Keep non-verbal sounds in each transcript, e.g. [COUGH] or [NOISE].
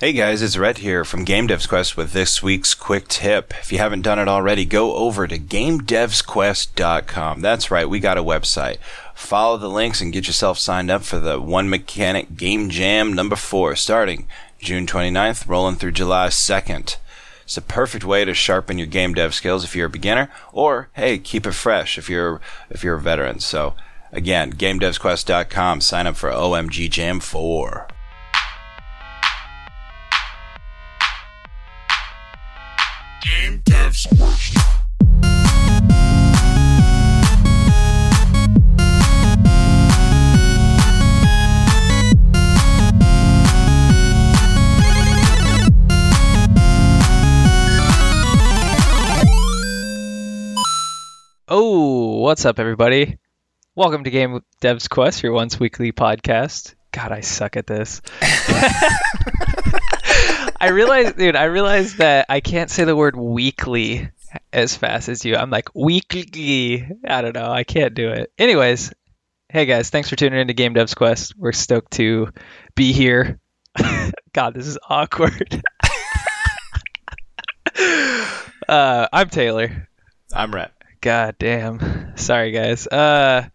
Hey guys, it's Rhett here from Game Devs Quest with this week's quick tip. If you haven't done it already, go over to GameDevsQuest.com. That's right, we got a website. Follow the links and get yourself signed up for the One Mechanic Game Jam number four, starting June 29th, rolling through July 2nd. It's a perfect way to sharpen your game dev skills if you're a beginner, or hey, keep it fresh if you're if you're a veteran. So again, GameDevsQuest.com. Sign up for OMG Jam 4. Oh, what's up, everybody? Welcome to Game Devs Quest, your once weekly podcast. God, I suck at this. [LAUGHS] [LAUGHS] I realize, dude, I realize that I can't say the word weekly as fast as you. I'm like, weekly. I don't know. I can't do it. Anyways, hey guys, thanks for tuning in to Game Devs Quest. We're stoked to be here. [LAUGHS] God, this is awkward. [LAUGHS] uh, I'm Taylor. I'm Rhett. God damn. Sorry, guys. Uh,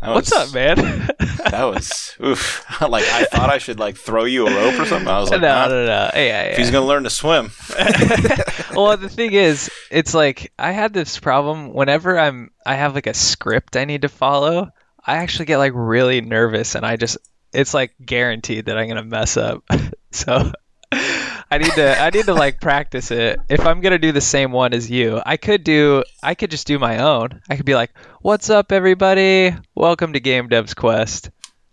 That what's was- up, man? [LAUGHS] That was oof. [LAUGHS] like I thought I should like throw you a rope or something. I was like, no, nah, no. Yeah, yeah. if he's gonna learn to swim. [LAUGHS] well, the thing is, it's like I had this problem whenever I'm I have like a script I need to follow. I actually get like really nervous, and I just it's like guaranteed that I'm gonna mess up. so I need to I need to like practice it. If I'm gonna do the same one as you, I could do I could just do my own. I could be like, "What's up, everybody? Welcome to Game Devs Quest."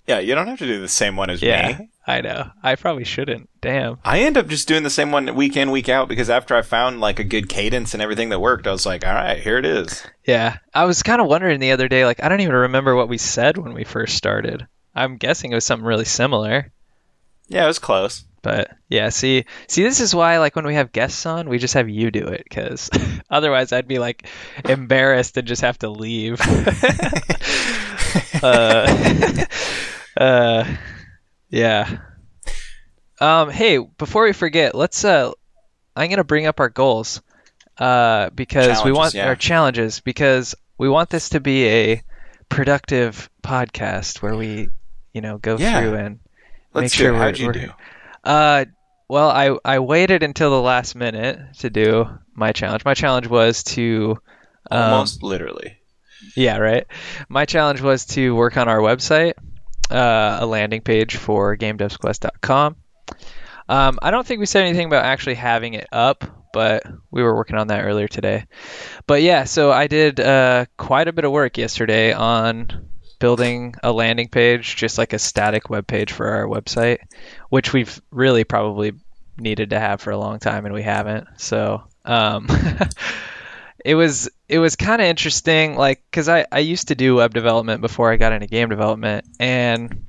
Yeah, you don't have to do the same one as Yeah, me. I know. I probably shouldn't. Damn. I end up just doing the same one week in, week out because after I found like a good cadence and everything that worked, I was like, all right, here it is. Yeah, I was kind of wondering the other day. Like, I don't even remember what we said when we first started. I'm guessing it was something really similar. Yeah, it was close. But yeah, see, see, this is why like when we have guests on, we just have you do it because [LAUGHS] otherwise I'd be like embarrassed and just have to leave. [LAUGHS] uh, [LAUGHS] uh, yeah. Um, hey, before we forget, let's uh, I'm gonna bring up our goals, uh, because we want yeah. our challenges because we want this to be a productive podcast where we, you know, go Yeah. through and Let's Make sure we're- we're- do? Uh, well, I I waited until the last minute to do my challenge. My challenge was to, um, Almost literally. yeah, right. My challenge was to work on our website, uh, a landing page for GameDevsQuest.com. Um, I don't think we said anything about actually having it up, but we were working on that earlier today. But yeah, so I did uh, quite a bit of work yesterday on building a landing page, just like a static web page for our website, which we've really probably needed to have for a long time and we haven't. So um, [LAUGHS] it was it was kind of interesting, like because I I used to do web development before I got into game development, and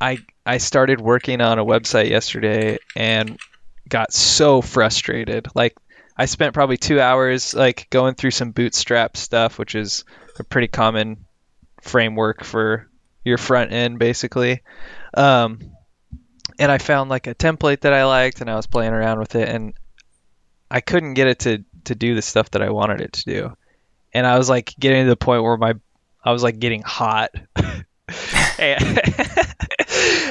I I started working on a website yesterday and got so frustrated. Like I spent probably two hours like going through some bootstrap stuff, which is a pretty common framework for your front end basically. Um, and I found like a template that I liked and I was playing around with it and I couldn't get it to to do the stuff that I wanted it to do. And I was like getting to the point where my I was like getting hot. [LAUGHS] and,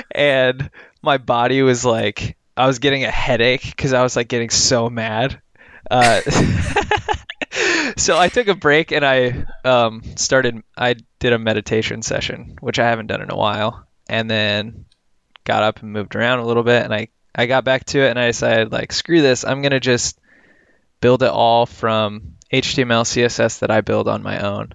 [LAUGHS] and my body was like I was getting a headache because I was like getting so mad. Uh, [LAUGHS] so I took a break and I um, started. I did a meditation session, which I haven't done in a while, and then got up and moved around a little bit, and I I got back to it, and I decided like screw this, I'm gonna just build it all from HTML CSS that I build on my own,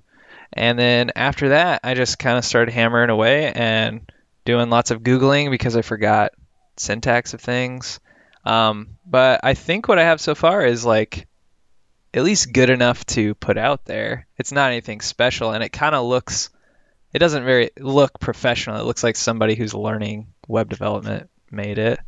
and then after that, I just kind of started hammering away and doing lots of googling because I forgot syntax of things. Um, but I think what I have so far is like at least good enough to put out there. It's not anything special, and it kind of looks. It doesn't very look professional. It looks like somebody who's learning web development made it.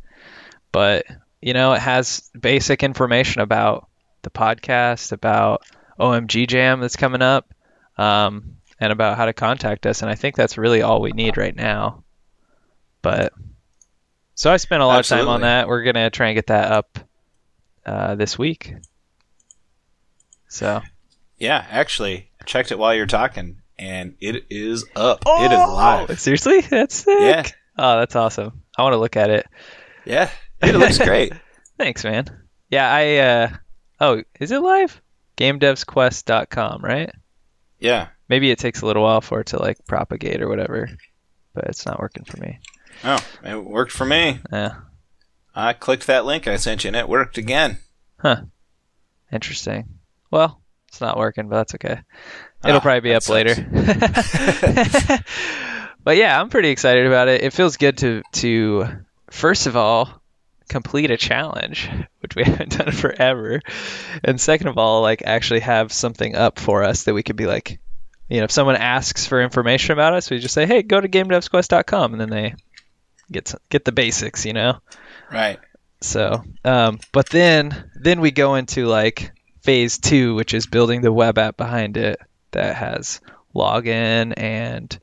But you know, it has basic information about the podcast, about OMG Jam that's coming up, um, and about how to contact us. And I think that's really all we need right now. But So I spent a lot of time on that. We're gonna try and get that up uh, this week. So Yeah, actually, I checked it while you're talking, and it is up. it is live. seriously, that's sick. Yeah. Oh, that's awesome. I want to look at it. Yeah, it looks great. [LAUGHS] Thanks, man. Yeah, I. uh Oh, is it live? GameDevsQuest.com, right? Yeah. Maybe it takes a little while for it to like propagate or whatever, but it's not working for me. Oh, it worked for me. Yeah, I clicked that link I sent you, and it worked again. Huh. Interesting. Well, it's not working, but that's okay. It'll Ah, probably be up later. [LAUGHS] but yeah, I'm pretty excited about it. It feels good to to first of all complete a challenge, which we [LAUGHS] haven't done forever, and second of all, like actually have something up for us that we could be like, you know, if someone asks for information about us, we just say, hey, go to GameDevsQuest.com, and then they get get the basics, you know. Right. So, um, but then then we go into like phase two, which is building the web app behind it that has login and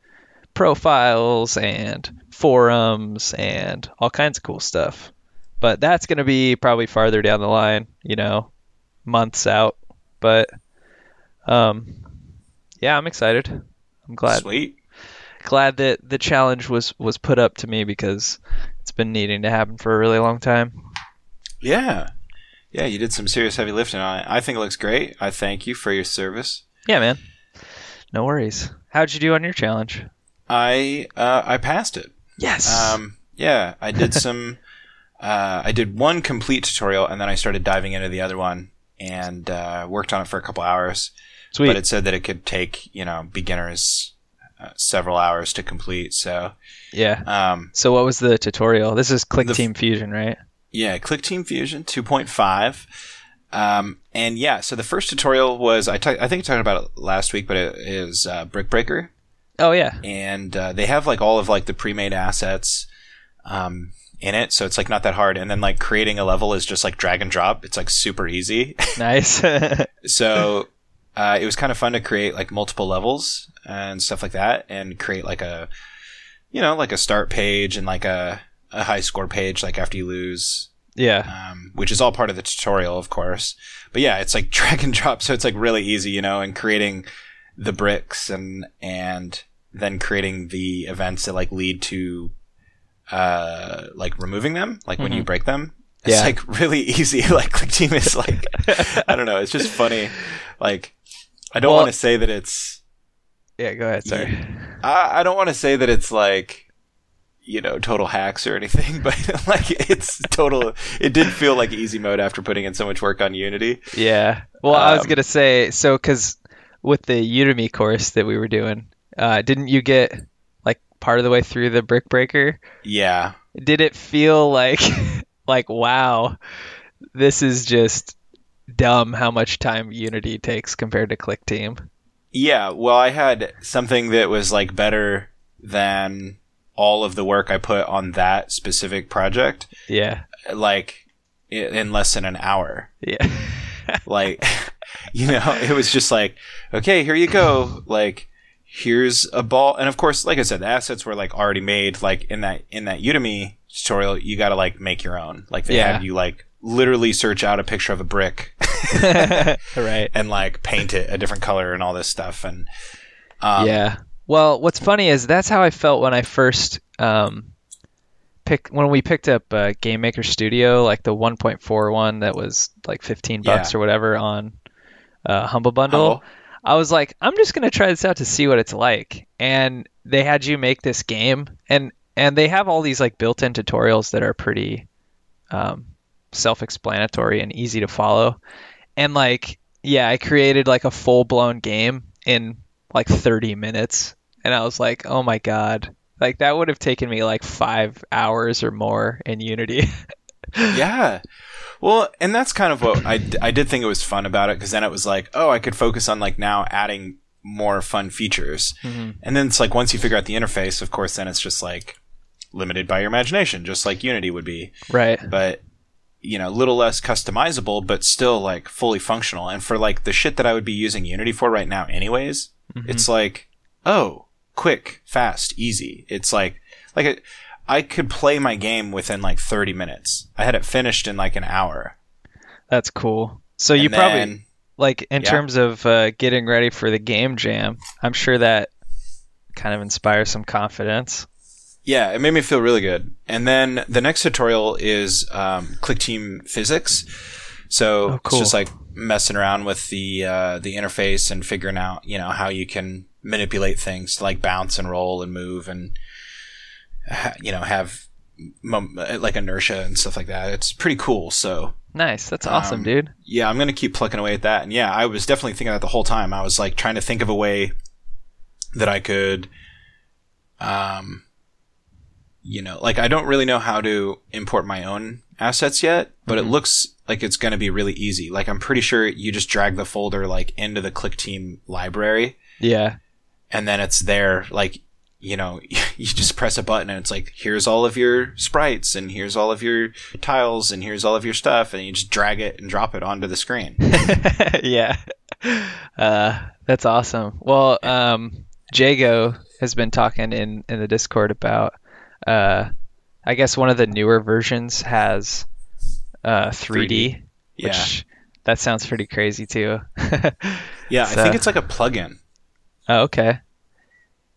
profiles and forums and all kinds of cool stuff. But that's going to be probably farther down the line, you know, months out. But um, yeah, I'm excited. I'm glad Sweet. glad that the challenge was was put up to me because it's been needing to happen for a really long time. Yeah. Yeah, you did some serious heavy lifting on it. I think it looks great. I thank you for your service. Yeah, man. No worries. How'd you do on your challenge? I uh, I passed it. Yes. Um, yeah, I did [LAUGHS] some. uh, I did one complete tutorial, and then I started diving into the other one and uh, worked on it for a couple hours. Sweet. But it said that it could take you know beginners uh, several hours to complete. So yeah. um, So what was the tutorial? This is Click Team Fusion, right? Yeah, Click Team Fusion 2.5. Um, and yeah, so the first tutorial was I think I talked about it last week, but it is uh, Brick Breaker. Oh yeah. and uh, they have like all of like the pre-made assets um, in it so it's like not that hard and then like creating a level is just like drag and drop it's like super easy [LAUGHS] Nice. [LAUGHS] so uh, it was kind of fun to create like multiple levels and stuff like that and create like a you know like a start page and like a, a high score page like after you lose yeah. um, which is all part of the tutorial, of course. But yeah, it's like [LAUGHS] drag and drop, so it's like really easy, you know, and creating the bricks and and then creating the events that like lead to uh like removing them, like when you break them. It's Yeah. like [LAUGHS] really easy. [LAUGHS] Like Click Team is like I don't know, it's just funny. Like I don't Well- want to say that it's Yeah, go ahead. Sorry. I, I don't want to say that it's like you know total hacks or anything [LAUGHS] but like it's total it did feel like easy mode after putting in so much work on unity Yeah. Well, I was Um, gonna say so because with the Udemy course that we were doing, uh, didn't you get like part of the way through the brick breaker? yeah Did it feel like [LAUGHS] like wow, this is just dumb how much time Unity takes compared to Click Team? yeah well i had something that was like better than all of the work i put on that specific project Yeah. like in less than an hour Yeah. [LAUGHS] like [LAUGHS] you know it was just like okay here you go like here's a ball and of course like i said the assets were like already made like in that in that udemy tutorial you got to like make your own like they Yeah. had you like literally search out a picture of a brick [LAUGHS] right. and like paint it a different color and all this stuff and um, yeah. Well, what's funny is that's how I felt when I first um, pick when we picked up uh, Game Maker Studio, like the 1.4 one that was like 15 bucks Yeah. or whatever on uh, Humble Bundle. I was like, I'm just gonna try this out to see what it's like. And they had you make this game, and and they have all these like built-in tutorials that are pretty um, self-explanatory and easy to follow. And like, yeah, I created like a full-blown game in like 30 minutes, and I was like, oh my god, like that would have taken me like five hours or more in Unity. [LAUGHS] yeah. Well and that's kind of what I, I did think it was fun about it because then it was like oh i could focus on like now adding more fun features. Mm-hmm. And then it's like once you figure out the interface of course then it's just like limited by your imagination just like unity would be. Right. but you know a little less customizable but still like fully functional. And for like the shit that i would be using unity for right now anyways mm-hmm. it's like oh quick fast easy it's like like it, I could play my game within like 30 minutes. I had it finished in like an hour. That's cool. So you And probably like in Yeah. terms of uh, getting ready for the game jam. I'm sure that kind of inspires some confidence. Yeah, it made me feel really good. And then the next tutorial is um, Click Team Physics. So Oh, it's just like messing around with the uh, the interface and figuring out you know how you can manipulate things to like bounce and roll and move and you know have like inertia and stuff like that. It's pretty cool. So Nice. That's awesome, Um, dude. yeah, I'm gonna keep plucking away at that. And yeah, I was definitely thinking that the whole time. I was like trying to think of a way that I could, um, you know, like I don't really know how to import my own assets yet, but it looks like it's gonna be really easy. Like I'm pretty sure you just drag the folder like into the ClickTeam library, Yeah. And then it's there. Like you know, [LAUGHS] you just press a button and it's like, here's all of your sprites, and here's all of your tiles, and here's all of your stuff, and you just drag it and drop it onto the screen. [LAUGHS] yeah. Uh, that's awesome. Well, um, Jago has been talking in, in the Discord about, uh, I guess one of the newer versions has uh, 3D, Yeah. which that sounds pretty crazy too. [LAUGHS] Yeah, I think it's like a plugin. Oh, okay.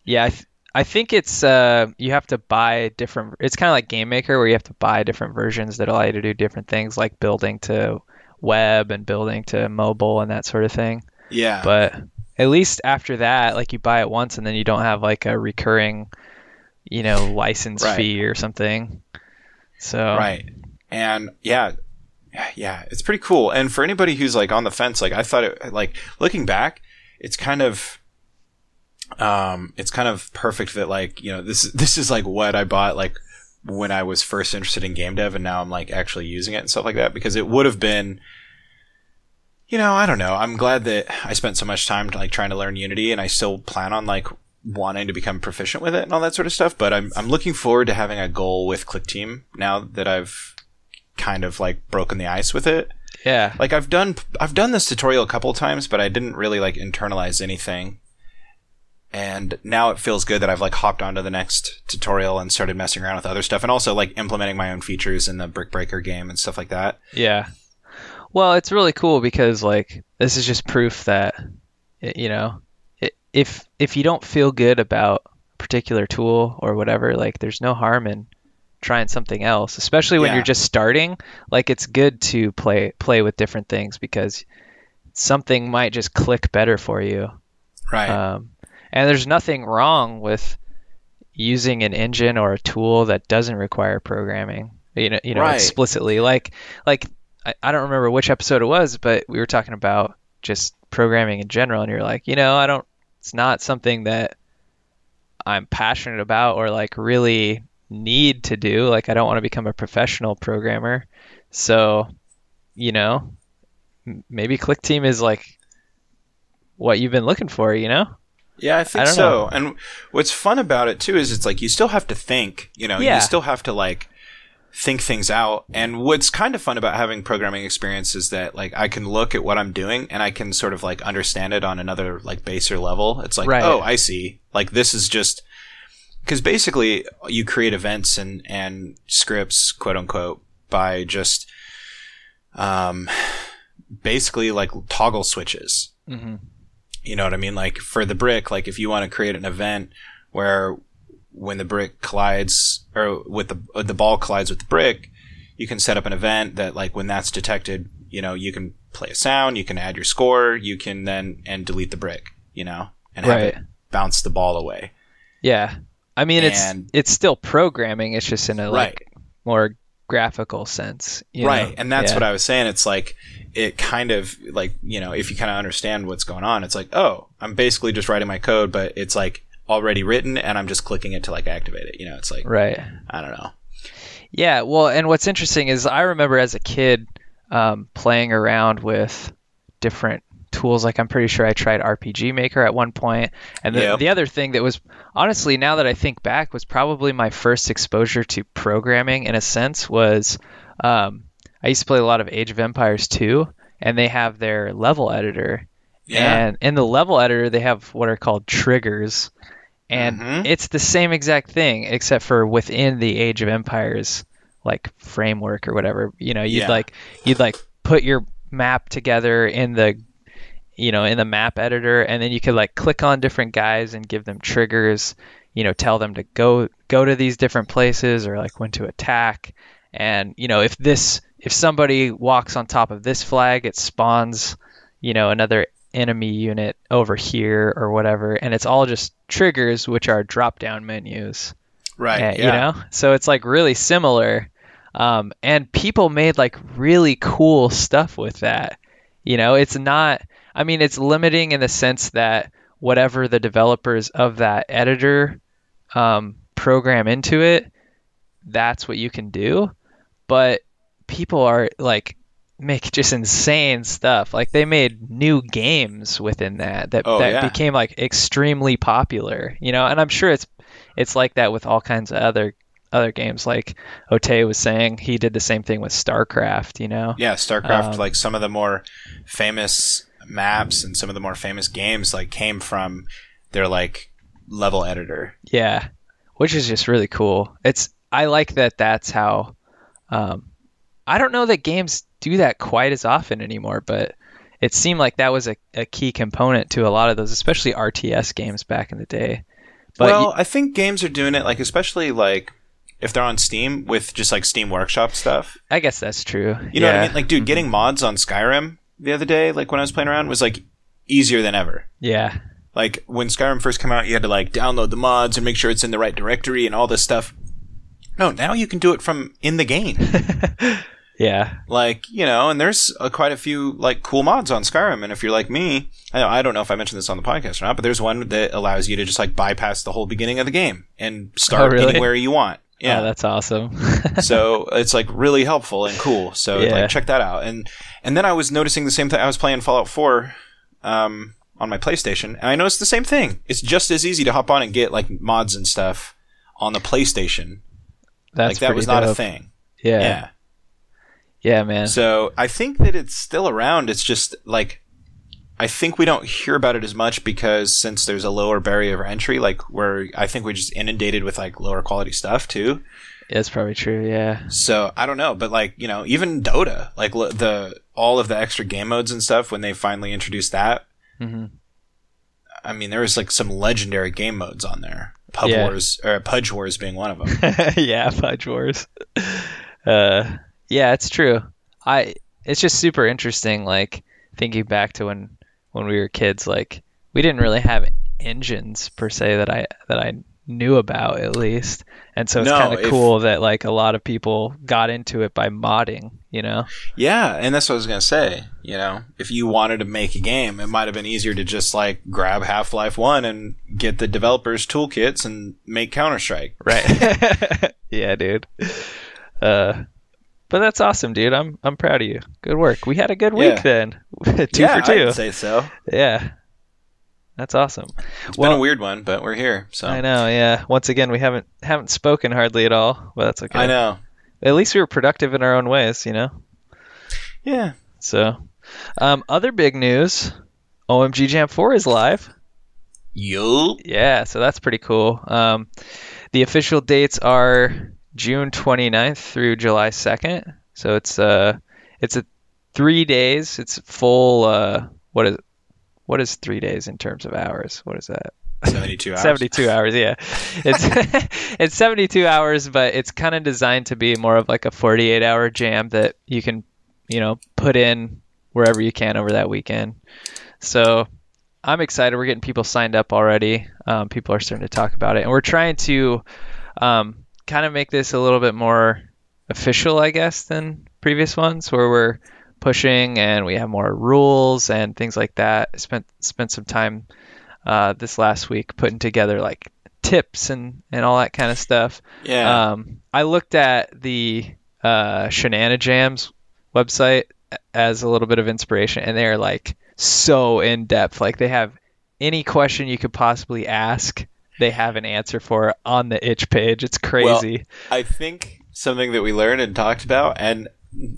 Yeah, I, th- I think it's uh you have to buy different. It's kind of like Game Maker where you have to buy different versions that allow you to do different things, like building to web and building to mobile and that sort of thing. Yeah. But at least after that, like you buy it once and then you don't have like a recurring, you know, license Right. fee or something. So right. And yeah, yeah, it's pretty cool. And for anybody who's like on the fence, like I thought it, like looking back, it's kind of, um, it's kind of perfect that like, you know, this, [LAUGHS] this is like what I bought like when I was first interested in game dev and now I'm like actually using it and stuff like that because it would have been, you know, I don't know. I'm glad that I spent so much time like trying to learn Unity and I still plan on like wanting to become proficient with it and all that sort of stuff. But I'm, I'm looking forward to having a goal with ClickTeam now that I've kind of like broken the ice with it. yeah, Like I've done, I've done this tutorial a couple times, but I didn't really like internalize anything. And now it feels good that I've like hopped onto the next tutorial and started messing around with other stuff and also like implementing my own features in the Brick Breaker game and stuff like that. Yeah. Well, it's really cool because like this is just proof that you know, if if you don't feel good about a particular tool or whatever, like there's no harm in trying something else, especially when Yeah. you're just starting. Like it's good to play play with different things because something might just click better for you. Right. Um, and there's nothing wrong with using an engine or a tool that doesn't require programming. You know, you know, Right. explicitly. Like, like I, I don't remember which episode it was, but we were talking about just programming in general, and you're like, you know, I don't. It's not something that I'm passionate about or like really need to do. Like, I don't want to become a professional programmer. So, you know, m- maybe ClickTeam is like what you've been looking for. You know? Yeah, I think I so. know. And what's fun about it too is it's like you still have to think, you know, Yeah. you still have to like think things out. And what's kind of fun about having programming experience is that like I can look at what I'm doing and I can sort of like understand it on another like baser level. It's like, Right. oh, I see. Like this is just because basically you create events and and scripts, quote unquote, by just um basically like toggle switches. Mm-hmm. You know what I mean? Like for the brick, like if you want to create an event where when the brick collides or with the uh, the ball collides with the brick, you can set up an event that like when that's detected, you know, you can play a sound, you can add your score, you can then and delete the brick, you know, and have Right. it bounce the ball away. Yeah. I mean, And- it's it's still programming. It's just in a Right. like more graphical sense. you right know? and that's Yeah. what i was saying it's like it kind of like you know if you kind of understand what's going on it's like oh i'm basically just writing my code but it's like already written and i'm just clicking it to like activate it you know it's like Right. i don't know Yeah. Well, and what's interesting is I remember as a kid um, playing around with different tools. Like I'm pretty sure I tried RPG Maker at one point. and the, Yep. the other thing that was honestly now that I think back was probably my first exposure to programming in a sense was um, I used to play a lot of Age of Empires 2, and they have their level editor. yeah And in the level editor, they have what are called triggers. and Mhm. it's the same exact thing except for within the Age of Empires like framework or whatever. You know, you'd Yeah. like you'd like put your map together in the you know in the map editor and then you could like click on different guys and give them triggers you know tell them to go go to these different places or like when to attack and you know if this if somebody walks on top of this flag it spawns you know another enemy unit over here or whatever and it's all just triggers which are drop down menus Right. uh, yeah. you know so it's like really similar um, and people made like really cool stuff with that you know it's not i mean it's limiting in the sense that whatever the developers of that editor um, program into it that's what you can do. But people are like make [LAUGHS] just insane stuff. Like they made new games within that that, Oh, that yeah. became like extremely popular you know? And i'm sure it's it's like that with all kinds of other other games. Like Ote was saying he did the same thing with StarCraft you know? Yeah, StarCraft, Um, like some of the more famous maps and some of the more famous games, like came from their like level editor. Yeah, which is just really cool. It's I like that. That's how. Um, I don't know that games do that quite as often anymore, but it seemed like that was a, a key component to a lot of those, especially RTS games back in the day. But well, I think games are doing it, like especially like if they're on Steam with just like Steam Workshop stuff. I guess that's true. You know what I mean? Like, dude, getting mods on Skyrim the other day, like when I was playing around, was like easier than ever. Yeah, Like when Skyrim first came out, you had to like download the mods and make sure it's in the right directory and all this stuff. No, now you can do it from in the game. [LAUGHS] yeah, like you know and there's uh, quite a few like cool mods on skyrim and if you're like me I, I don't know if i mentioned this on the podcast or not but there's one that allows you to just like bypass the whole beginning of the game and start Oh, really? anywhere you want yeah Oh, that's awesome. [LAUGHS] so it's like really helpful and cool so Yeah. like check that out and and then i was noticing the same thing i was playing fallout 4 um on my playstation and i noticed the same thing it's just as easy to hop on and get like mods and stuff on the playstation That's like that was not a thing Yeah. yeah. yeah, man. So I think that it's still around. It's just like I think we don't hear about it as much because since there's a lower barrier of entry, like where I think we're just inundated with like lower quality stuff too. That's probably true. Yeah. So I don't know, but like you know, even Dota, like l- the all of the extra game modes and stuff when they finally introduced that. hmm I mean, there was like some legendary game modes on there. Pub Yeah. Wars or Pudge Wars being one of them. [LAUGHS] yeah, Pudge Wars. [LAUGHS] Uh, yeah, it's true. I it's just super interesting. Like thinking back to when when we were kids, like we didn't really have engines per se that I that I knew about at least, and so it's No, kind of if- cool that like a lot of people got into it by modding. You know? Yeah, and that's what I was gonna say. You know, if you wanted to make a game, it might have been easier to just like grab Half Life One and get the developers' toolkits and make Counter Strike. Right. [LAUGHS] yeah, dude. Uh, but that's awesome, dude. I'm I'm proud of you. Good work. We had a good week Yeah. then. [LAUGHS] two yeah, for 2 I'd say so. Yeah. That's awesome. It's Well- been a weird one, but we're here. So I know, yeah. Once again, we haven't haven't spoken hardly at all, but that's okay. I know. At least we were productive in our own ways, you know. Yeah. So, um, other big news: OMG Jam 4 is live. Yo. Yeah, so that's pretty cool. Um, the official dates are June 29th through July 2nd. So it's uh, it's a three days. It's full. Uh, what is what is three days in terms of hours? What is that? Seventy-two hours. 72 hours yeah it's [LAUGHS] it's 72 hours but it's kind of designed to be more of like a 48 hour jam that you can you know put in wherever you can over that weekend so i'm excited we're getting people signed up already um, people are starting to talk about it and we're trying to um, kind of make this a little bit more official i guess than previous ones where we're pushing and we have more rules and things like that spent spent some time uh, this last week putting together like tips and, and all that kind of stuff. Yeah. Um, I looked at the uh, Shenanigans website as a little bit of inspiration, and they're like so in depth. Like they have any question you could possibly ask, they have an answer for on the itch page. It's crazy. I think something that we learned and talked about, and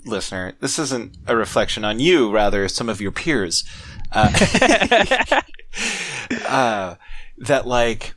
listener, this isn't a reflection on you, rather some of your peers. Uh, [LAUGHS] [LAUGHS] uh, that like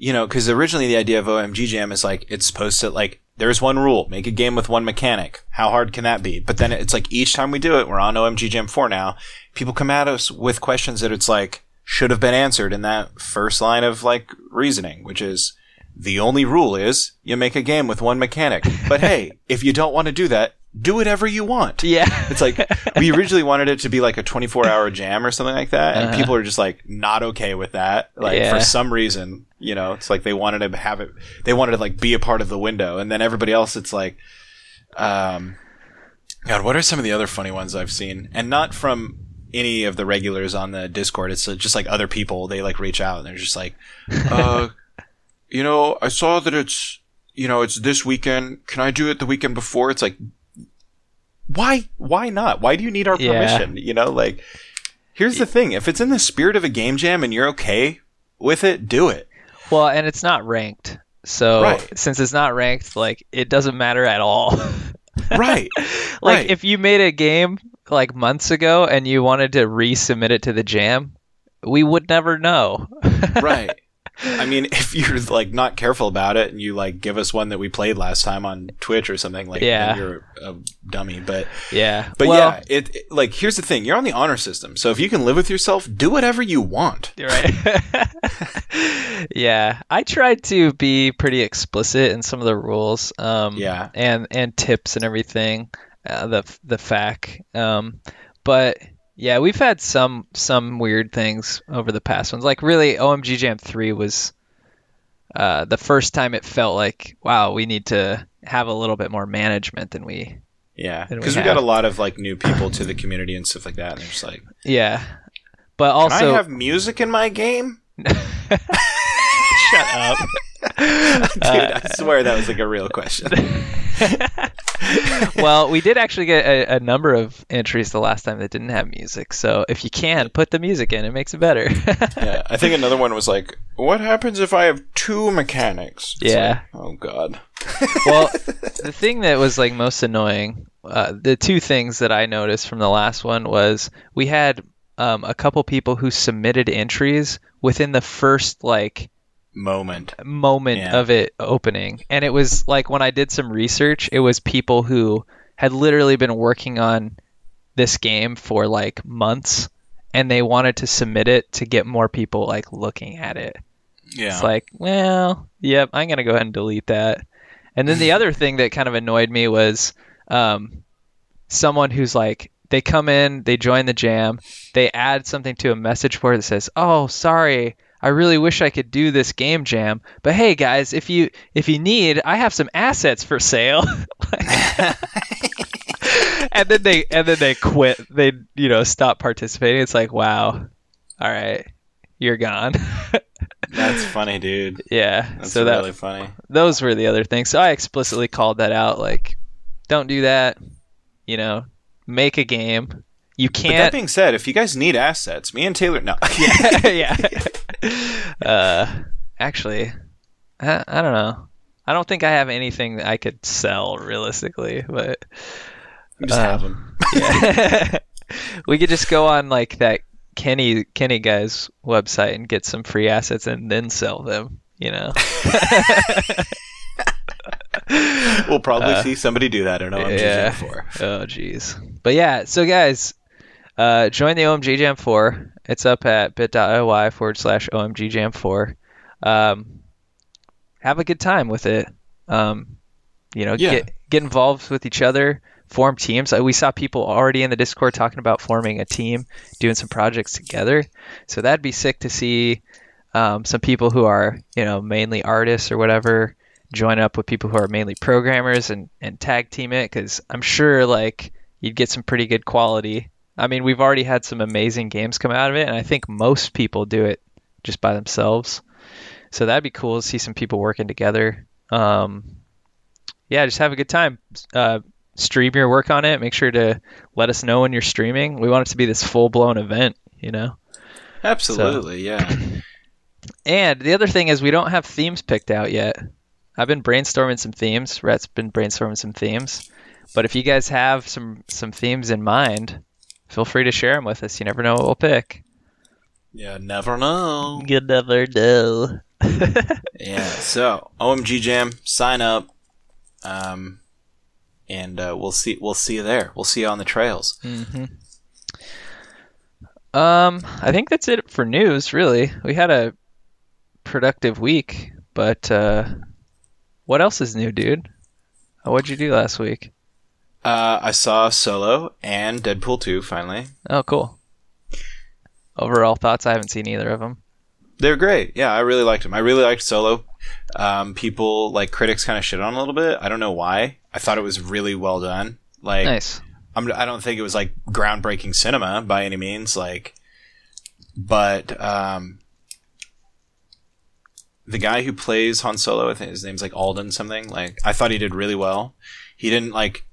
you know, because originally the idea of OMG Jam is like it's supposed to like there's one rule, make a game with one mechanic. How hard can that be? But then it's like each time we do it, we're on OMG Jam 4 now. People come at us with questions that it's like should have been answered in that first line of like reasoning, which is the only rule is you make a game with one mechanic. But [LAUGHS] hey, if you don't want to do that, do whatever you want. Yeah. It's like we originally wanted it to be like a 24 hour jam or something like that, and Uh-huh. people are just like not okay with that. Like Yeah. for some reason, you know, it's like they wanted to have it, they wanted to like be a part of the window, and then everybody else, it's like, um, God, what are some of the other funny ones I've seen, and not from any of the regulars on the Discord. It's just like other people. They like reach out and they're just like, [LAUGHS] uh, you know, I saw that it's, you know, it's this weekend. Can I do it the weekend before? It's like, why why not why do you need our Yeah. permission you know like here's the thing if it's in the spirit of a game jam and you're okay with it do it Well, and it's not ranked. So Right. since it's not ranked, like it doesn't matter at all. [LAUGHS] right like Right. if you made a game like months ago and you wanted to resubmit it to the jam, we would never know. [LAUGHS] right i mean if you're like not careful about it and you like give us one that we played last time on twitch or something like Yeah. then you're a dummy but yeah. but well, yeah it, it- like here's the thing you're on the honor system so if you can live with yourself do whatever you want right. [LAUGHS] yeah, I tried to be pretty explicit in some of the rules. Um, Yeah. and and tips and everything, uh, the the FAQ. Um, but yeah, we've had some some weird things over the past ones. Like really, OMG Jam three was uh, the first time it felt like wow, we need to have a little bit more management than we. yeah Then we because we, got a lot of like new people to the community and stuff like that and they're just like Yeah, but can also i have music in my game [LAUGHS] shut up. [LAUGHS] Dude, I swear that was like a real question. [LAUGHS] [LAUGHS] well, we did actually get a, a number of entries the last time that didn't have music. So if you can put the music in, it makes it better. [LAUGHS] yeah, I think another one was like, "What happens if I have two mechanics?" It's Yeah. like, oh God. well, the thing that was like most annoying, uh, the two things that I noticed from the last one was we had um, a couple people who submitted entries within the first like Moment. moment Yeah. of it opening. And it was like when I did some research, it was people who had literally been working on this game for like months and they wanted to submit it to get more people like looking at it. Yeah. It's like, well, yep, I'm going to go ahead and delete that. And then the [LAUGHS] other thing that kind of annoyed me was um, someone who's like, they come in, they join the jam, they add something to a message board that says, "Oh, sorry, I really wish I could do this game jam, but hey guys, if you if you need, I have some assets for sale." [LAUGHS] and then they and then they quit. They you know stop participating. It's like, wow, all right, you're gone. [LAUGHS] That's funny, dude. yeah. That's so that really funny. those were the other things. So I explicitly called that out. Like, don't do that. You know, make a game. You can't. That being said, if you guys need assets, me and Taylor, no. [LAUGHS] yeah. [LAUGHS] uh, actually, I, I don't know. I don't think I have anything that I could sell realistically, but just Uh, have them. [LAUGHS] yeah. [LAUGHS] we could just go on like that Kenney Kenney guy's website and get some free assets and then sell them. You know. We'll probably uh, see somebody do that in OMG yeah. Jam 4. Oh, jeez. But yeah, so guys, uh, join the OMG Jam 4. It's up at bit.ly forward slash omgjam4. Um, have a good time with it. Um, you know, Yeah. get get involved with each other, form teams. Uh, We saw people already in the Discord talking about forming a team, doing some projects together. So that'd be sick to see um, some people who are, you know, mainly artists or whatever join up with people who are mainly programmers and, and tag team it because I'm sure like you'd get some pretty good quality. I mean, we've already had some amazing games come out of it, and I think most people do it just by themselves. So that'd be cool to see some people working together. Um, yeah, just have a good time. Uh, stream your work on it. Make sure to let us know when you're streaming. We want it to be this full blown event, you know. Absolutely, yeah. [CLEARS THROAT] And the other thing is we don't have themes picked out yet. I've been brainstorming some themes. Rhett's been brainstorming some themes. But if you guys have some some themes in mind, feel free to share them with us. You never know what we'll pick. Yeah, never know. You never know. [LAUGHS] Yeah. So OMG Jam, sign up, um, and uh, we'll see. We'll see you there. We'll see you on the trails. hmm Um, I think that's it for news. Really, we had a productive week, but uh, what else is new, dude? What'd you do last week? Uh, I saw Solo and Deadpool 2 finally. Oh, cool. Overall thoughts? I haven't seen either of them. They're great. Yeah, I really liked them. I really liked Solo. Um, people like critics kind of shit on a little bit. I don't know why. I thought it was really well done. Like, Nice. I'm, I don't think it was like groundbreaking cinema by any means. Like, but um, the guy who plays Han Solo, I think his name's like Alden something. Like, I thought he did really well. He didn't like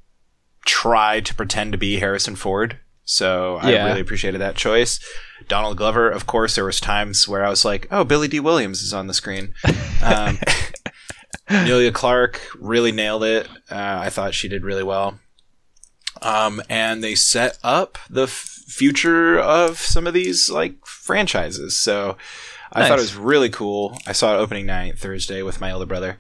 try to pretend to be Harrison Ford. So I Yeah. really appreciated that choice. Donald Glover, of course, there was times where I was like, "Oh, Billy Dee Williams is on the screen." Um, [LAUGHS] Emilia Clarke really nailed it. Uh, I thought she did really well. Um, and they set up the f- future of some of these like franchises. So I thought it was really cool. I saw it opening night Thursday with my older brother,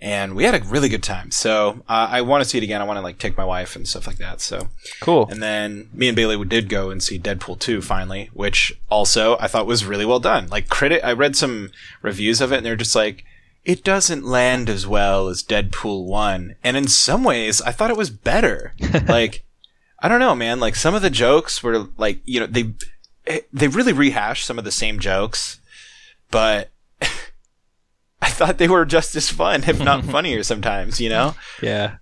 and we had a really good time. So uh, I want to see it again. I want to like take my wife and stuff like that. So Cool. and then me and Bailey did go and see Deadpool 2 finally, which also I thought was really well done. Like credit, I read some reviews of it and they're just like, it doesn't land as well as Deadpool 1. And in some ways, I thought it was better. [LAUGHS] like, I don't know, man. Like some of the jokes were like, you know, they, they really rehashed some of the same jokes, but I thought they were just as fun, if not [LAUGHS] funnier sometimes, you know? Yeah.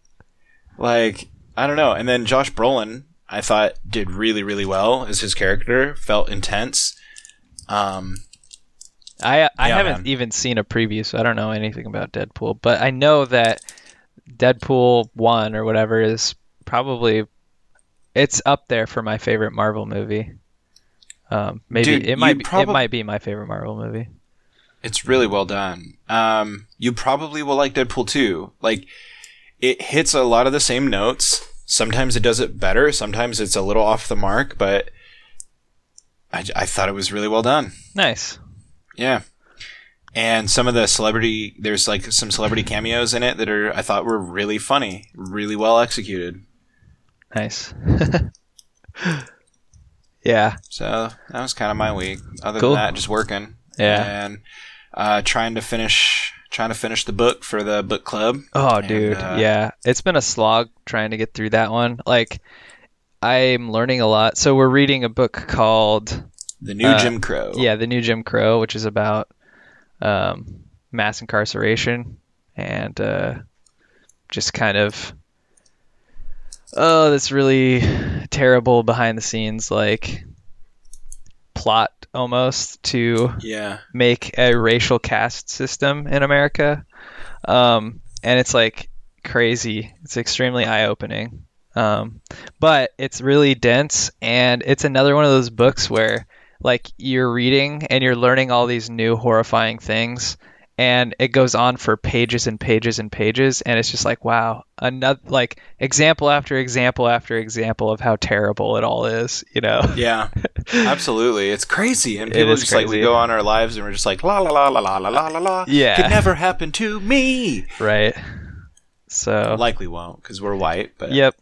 Like, I don't know. And then Josh Brolin, I thought did really, really well as his character. Felt intense. Um, I I Yeah, haven't man. even seen a preview, so I don't know anything about Deadpool. But I know that Deadpool one or whatever is probably it's up there for my favorite Marvel movie. Um, maybe Dude, it might be, it might be my favorite Marvel movie. It's really well done. Um, you probably will like Deadpool 2. Like, it hits a lot of the same notes. Sometimes it does it better. Sometimes it's a little off the mark, but I, I thought it was really well done. Nice. Yeah. And some of the celebrity, there's like some celebrity cameos in it that are, I thought were really funny, really well executed. Nice. [LAUGHS] yeah. So that was kind of my week. Other Cool. than that, just working. Yeah. And uh, trying to finish trying to finish the book for the book club. Oh, And, dude. uh, yeah. It's been a slog trying to get through that one. Like, I'm learning a lot. So, we're reading a book called, The new Uh, Jim Crow. yeah, The New Jim Crow, which is about um, mass incarceration and uh, just kind of, oh, this really terrible behind the scenes, like, plot almost to Yeah. make a racial caste system in America. Um, and it's like crazy. It's extremely eye opening. Um, but it's really dense and it's another one of those books where like you're reading and you're learning all these new horrifying things and it goes on for pages and pages and pages and it's just like wow another like example after example after example of how terrible it all is you know Yeah. [LAUGHS] Absolutely. It's crazy. And people just like we go on our lives and we're just like la la la la la la la la la. Yeah. Could never happen to me. right so Likely won't because we're white. But yep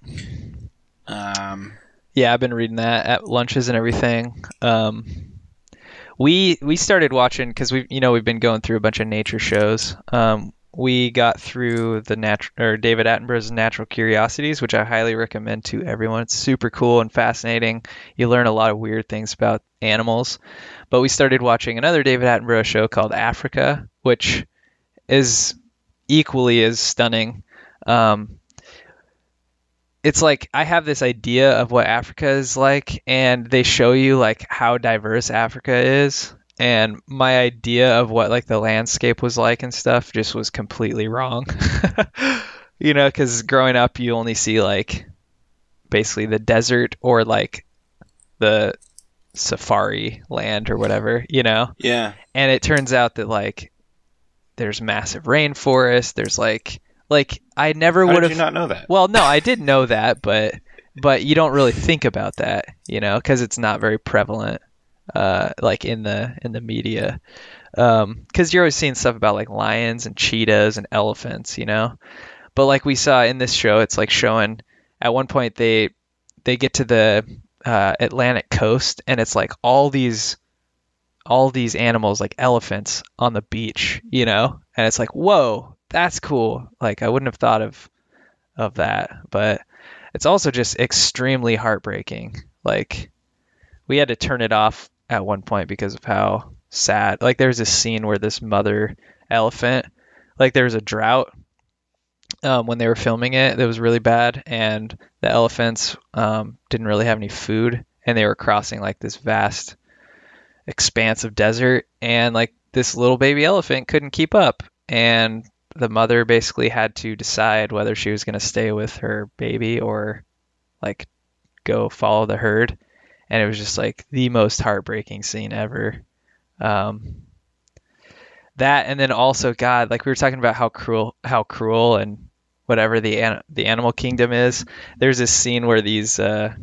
Um. Yeah, I've been reading that at lunches and everything. Um, we we started watching because we you know we've been going through a bunch of nature shows. Um, we got through the natural or David Attenborough's Natural Curiosities, which I highly recommend to everyone. It's super cool and fascinating. You learn a lot of weird things about animals. But we started watching another David Attenborough show called Africa, which is equally as stunning. Um, it's like I have this idea of what Africa is like, and they show you like how diverse Africa is. And my idea of what like the landscape was like and stuff just was completely wrong. [LAUGHS] you know, because growing up, you only see like basically the desert or like the safari land or whatever, you know? Yeah. and it turns out that like there's massive rainforest there's like like i never would have you not know that? well no i did know that but but you don't really think about that you know because it's not very prevalent uh like in the in the media because you're always seeing stuff about like lions and cheetahs and elephants, you know. But like we saw in this show, it's like showing at one point they they get to the uh, Atlantic coast and it's like all these all these animals like elephants on the beach, you know, and it's like whoa, that's cool. Like I wouldn't have thought of of that, but it's also just extremely heartbreaking. Like we had to turn it off at one point because of how sad. Like there's this scene where this mother elephant, like there was a drought um, when they were filming it that was really bad, and the elephants um, didn't really have any food, and they were crossing like this vast expanse of desert, and like this little baby elephant couldn't keep up, and the mother basically had to decide whether she was going to stay with her baby or like go follow the herd. And it was just like the most heartbreaking scene ever. Um, that and then also god like we were talking about how cruel how cruel and whatever the the animal kingdom is. There's this scene where these uh,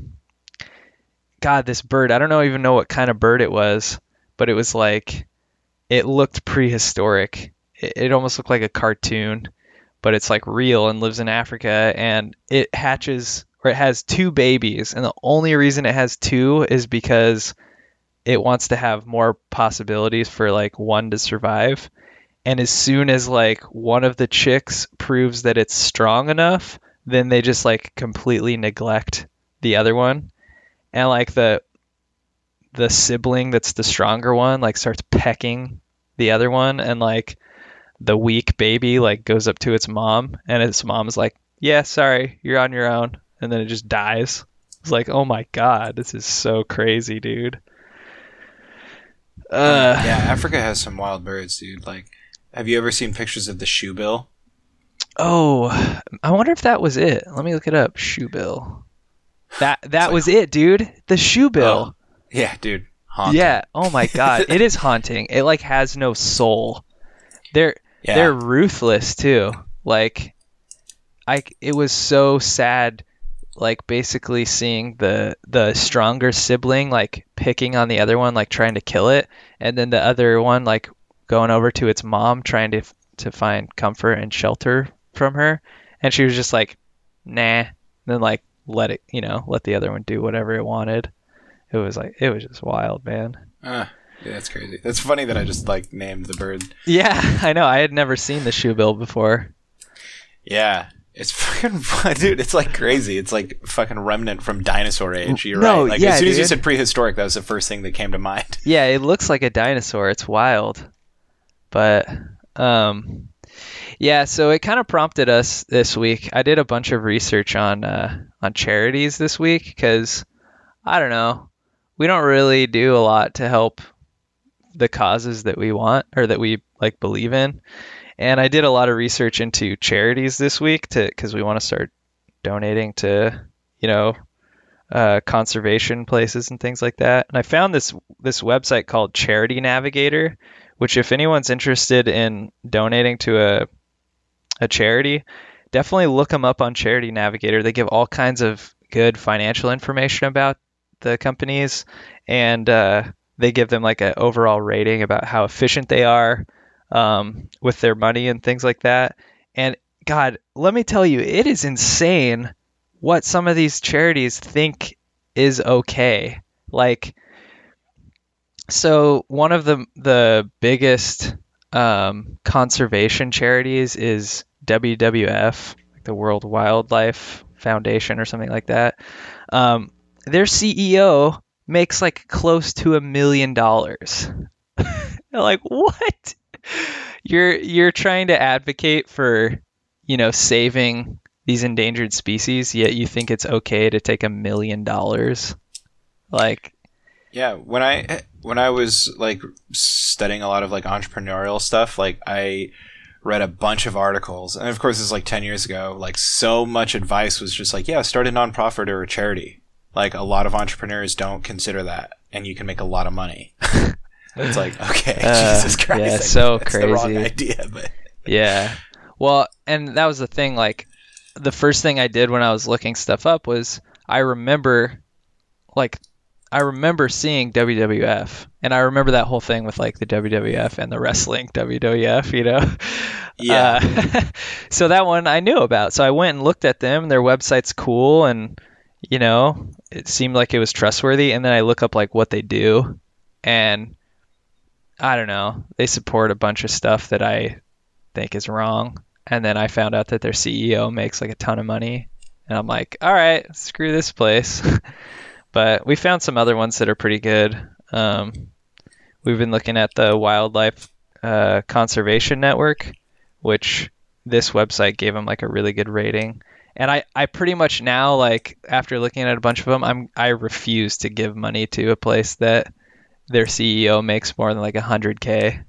god this bird i don't know even know what kind of bird it was but it was like it looked prehistoric it, it almost looked like a cartoon, but it's like real and lives in Africa and it hatches or it has two babies and the only reason it has two is because it wants to have more possibilities for like one to survive. And as soon as like one of the chicks proves that it's strong enough, then they just like completely neglect the other one. And like the the sibling that's the stronger one like starts pecking the other one and like the weak baby like goes up to its mom and its mom's like, "Yeah, sorry, you're on your own." And then it just dies. It's like, "Oh my god, this is so crazy, dude." Uh, yeah, Africa has some wild birds, dude. Like, have you ever seen pictures of the shoebill? Oh, I wonder if that was it. Let me look it up. Shoebill. That that like- was it, dude. The shoebill. Oh, yeah, dude. Haunting. Yeah. Oh my god, [LAUGHS] it is haunting. It like has no soul. They're Yeah. they're ruthless too. Like I it was so sad like basically seeing the the stronger sibling like picking on the other one like trying to kill it and then the other one like going over to its mom trying to to find comfort and shelter from her and she was just like nah and then like let it you know let the other one do whatever it wanted it was like it was just wild man Ah, yeah, that's crazy. That's funny that I just like named the bird. yeah [LAUGHS] i know i had never seen the shoe bill before Yeah. It's [LAUGHS] fucking dude. It's like crazy. It's like fucking remnant from dinosaur age. You're No, right. Like yeah, as soon as you said prehistoric, that was the first thing that came to mind. [LAUGHS] Yeah, it looks like a dinosaur. It's wild. But um yeah, so it kind of prompted us this week. I did a bunch of research on uh on charities this week cuz I don't know. We don't really do a lot to help the causes that we want or that we like believe in. And I did a lot of research into charities this week to cuz we want to start donating to, you know, uh, conservation places and things like that. And I found this this website called Charity Navigator, which if anyone's interested in donating to a a charity, definitely look them up on Charity Navigator. They give all kinds of good financial information about the companies, and uh, they give them like an overall rating about how efficient they are um, with their money and things like that. And God, let me tell you, it is insane what some of these charities think is okay. Like, so one of the the biggest um, conservation charities is WWF, like the World Wildlife Foundation or something like that. Um, their CEO makes like close to a million dollars. [LAUGHS] like what? You're you're trying to advocate for, you know, saving these endangered species, yet you think it's okay to take a million dollars. Like, Yeah, when I when I was like studying a lot of like entrepreneurial stuff, like I read a bunch of articles, and of course it's like ten years ago. Like so much advice was just like, yeah, start a nonprofit or a charity. Like a lot of entrepreneurs don't consider that, and you can make a lot of money. [LAUGHS] it's like okay, Uh, Jesus Christ, yeah, so that's the wrong crazy. idea, but yeah. Well, and that was the thing. Like, the first thing I did when I was looking stuff up was I remember, like, I remember seeing WWF, and I remember that whole thing with like the WWF and the wrestling WWF, you know. Yeah. Uh, [LAUGHS] so that one I knew about. So I went and looked at them. Their website's cool, and you know, it seemed like it was trustworthy. And then I look up like what they do, and I don't know. They support a bunch of stuff that I think is wrong. And then I found out that their CEO makes like a ton of money, and I'm like, all right, screw this place. [LAUGHS] but we found some other ones that are pretty good. Um, we've been looking at the Wildlife uh, Conservation Network, which this website gave them like a really good rating. And I, I pretty much now like after looking at a bunch of them, I'm I refuse to give money to a place that their CEO makes more than like a hundred k.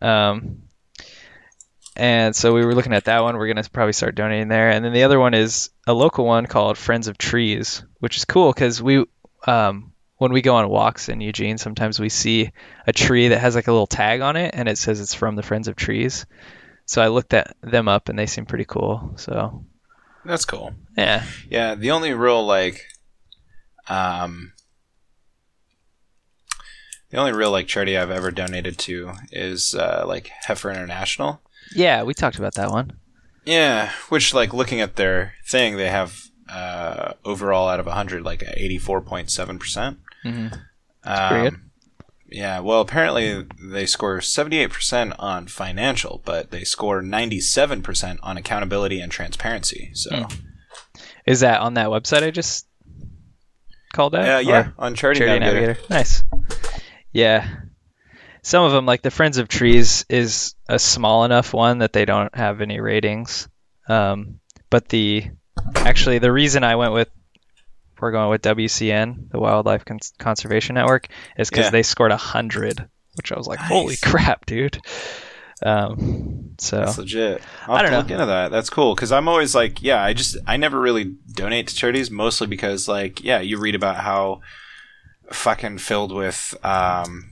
Um, and so we were looking at that one. We're gonna probably start donating there. And then the other one is a local one called Friends of Trees, which is cool because we, um, when we go on walks in Eugene, sometimes we see a tree that has like a little tag on it, and it says it's from the Friends of Trees. So I looked at them up, and they seem pretty cool. So That's cool. yeah, Yeah, the only real like um the only real like charity I've ever donated to is uh like Heifer International. yeah, we talked about that one. Yeah, which like looking at their thing, they have uh overall out of 100 like 84.7%. hmm Um, pretty good. Yeah, well, apparently they score 78% on financial, but they score 97% on accountability and transparency. So, Hmm. Is that on that website I just called out? uh, Or- yeah, on Charity, Charity Navigator. Navigator. Nice. Yeah. Some of them, like the Friends of Trees, is a small enough one that they don't have any ratings. Um, but the actually the reason I went with we're going with WCN, the Wildlife Cons- Conservation Network, is because Yeah. they scored a hundred, which I was like, holy crap, dude. Um, so That's legit. I'll I have don't to know. look into that. That's cool because I'm always like, yeah, I just I never really donate to charities mostly because like, yeah, you read about how fucking filled with um,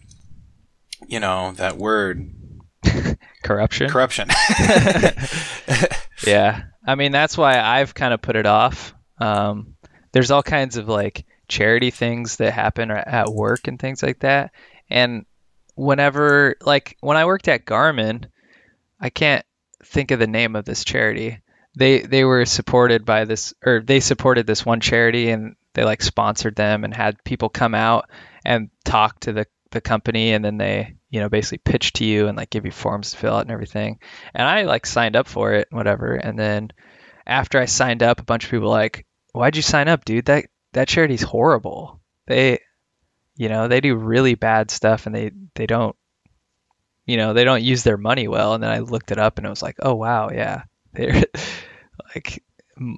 you know that word [LAUGHS] corruption. corruption. [LAUGHS] [LAUGHS] Yeah. I mean, that's why I've kind of put it off. Um, there's all kinds of like charity things that happen at work and things like that. And whenever, like, when I worked at Garmin, I can't think of the name of this charity. They they were supported by this, or they supported this one charity, and they like sponsored them and had people come out and talk to the the company, and then they you know basically pitch to you and like give you forms to fill out and everything and I like signed up for it, whatever. And then after I signed up, a bunch of people like, "Why'd you sign up, dude? That that charity's horrible. They, you know, they do really bad stuff, and they they don't, you know, they don't use their money well." And then I looked it up, and it was like, "Oh wow, yeah, [LAUGHS] they're like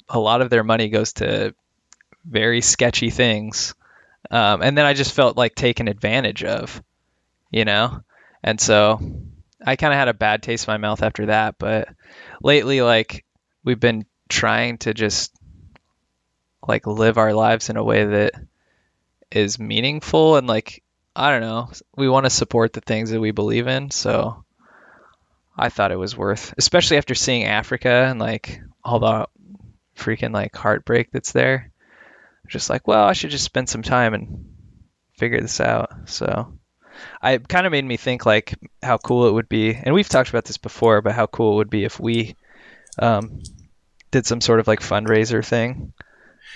a lot of their money goes to very sketchy things." Um, and then I just felt like taken advantage of, you know, and so I kind of had a bad taste in my mouth after that, but lately, like, we've been trying to just like live our lives in a way that is meaningful and like I don't know, we want to support the things that we believe in, so I thought it was worth, especially after seeing Africa and like all the freaking like heartbreak that's there. Just like, well, I should just spend some time and figure this out. So I kind of made me think like how cool it would be, and we've talked about this before, but how cool it would be if we um, did some sort of like fundraiser thing.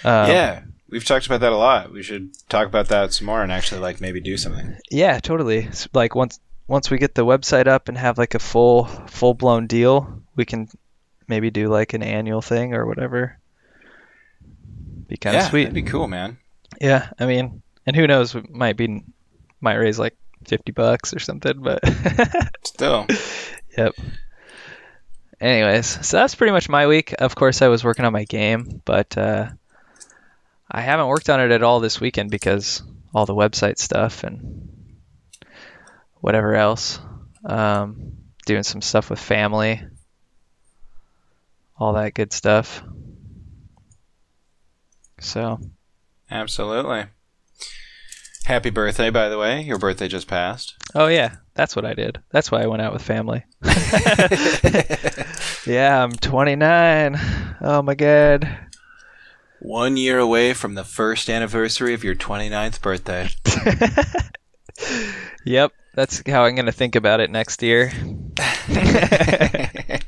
Um, yeah, we've talked about that a lot. We should talk about that some more and actually like maybe do something. yeah, totally. It's like once once we get the website up and have like a full full blown deal, we can maybe do like an annual thing or whatever. Be kind of yeah, sweet. that'd be cool, man. Yeah, I mean, and who knows? We might be might raise like fifty bucks or something, but [LAUGHS] Still, Yep. Anyways, so that's pretty much my week. Of course, I was working on my game, but uh, I haven't worked on it at all this weekend because all the website stuff and whatever else. Um, doing some stuff with family, all that good stuff. So, absolutely. Happy birthday, by the way. Your birthday just passed. oh yeah, that's what I did. That's why I went out with family. [LAUGHS] [LAUGHS] yeah, I'm 29. Oh my god. One year away from the first anniversary of your 29th birthday. [LAUGHS] Yep, that's how I'm gonna think about it next year. [LAUGHS]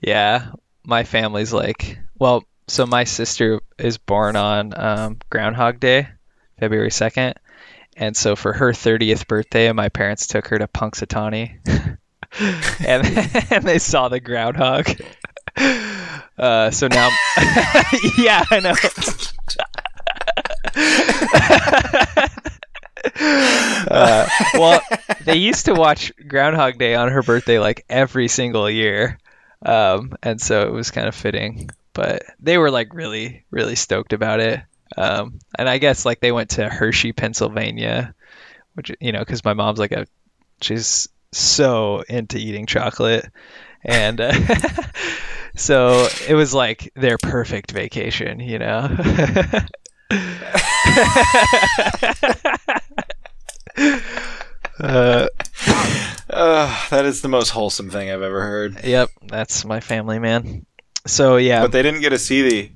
Yeah, my family's like, well, so my sister is born on um, Groundhog Day, February 2nd. And so for her 30th birthday, my parents took her to Punxsutawney. [LAUGHS] and, and they saw the groundhog. Uh, so now, [LAUGHS] yeah, I know. [LAUGHS] uh, well, they used to watch Groundhog Day on her birthday like every single year, um, and so it was kind of fitting. But they were like really, really stoked about it. Um, and I guess like they went to Hershey, Pennsylvania, which you know, because my mom's like a, she's so into eating chocolate, and uh, [LAUGHS] so it was like their perfect vacation, you know. [LAUGHS] uh, Uh, that is the most wholesome thing I've ever heard. yep, that's my family, man. So yeah, But they didn't get to see the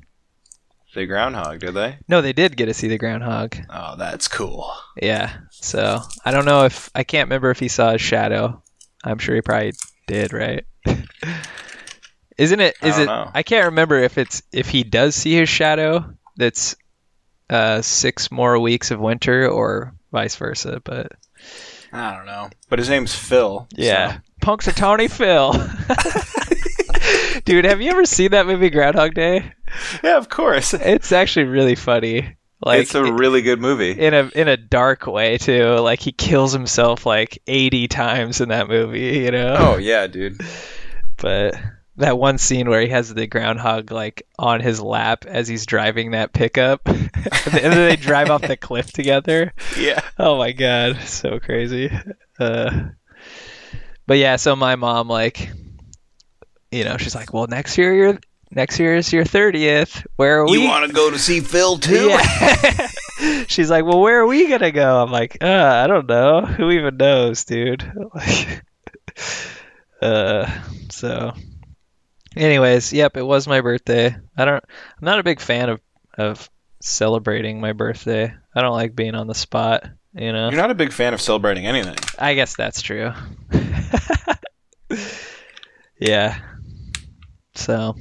the groundhog, did they? no, they did get to see the groundhog. Oh, that's cool. Yeah. So I don't know if I can't remember if he saw his shadow. I'm sure he probably did, right? [LAUGHS] Isn't it? Is I it? know. I can't remember if it's if he does see his shadow. That's uh, six more weeks of winter, or vice versa. But I don't know. But his name's Phil. yeah, so- Tony Phil. [LAUGHS] [LAUGHS] Dude, have you ever seen that movie Groundhog Day? Yeah, of course. It's actually really funny. Like it's a really good movie. in a in a dark way too. Like he kills himself like 80 times in that movie, you know. oh yeah, dude. But that one scene where he has the groundhog like on his lap as he's driving that pickup, [LAUGHS] and then they drive off the cliff together. Yeah. Oh my god, so crazy. Uh, but yeah, so my mom like, you know, she's like, well, next year you're next year is your 30th. Where are we? You want to go to see Phil too? Yeah. [LAUGHS] She's like, well, where are we gonna go? I'm like, uh, I don't know. Who even knows, dude? [LAUGHS] Like, uh, so, anyways, yep, it was my birthday. I don't. I'm not a big fan of of celebrating my birthday. I don't like being on the spot. You know. You're not a big fan of celebrating anything. I guess that's true. [LAUGHS] yeah. So,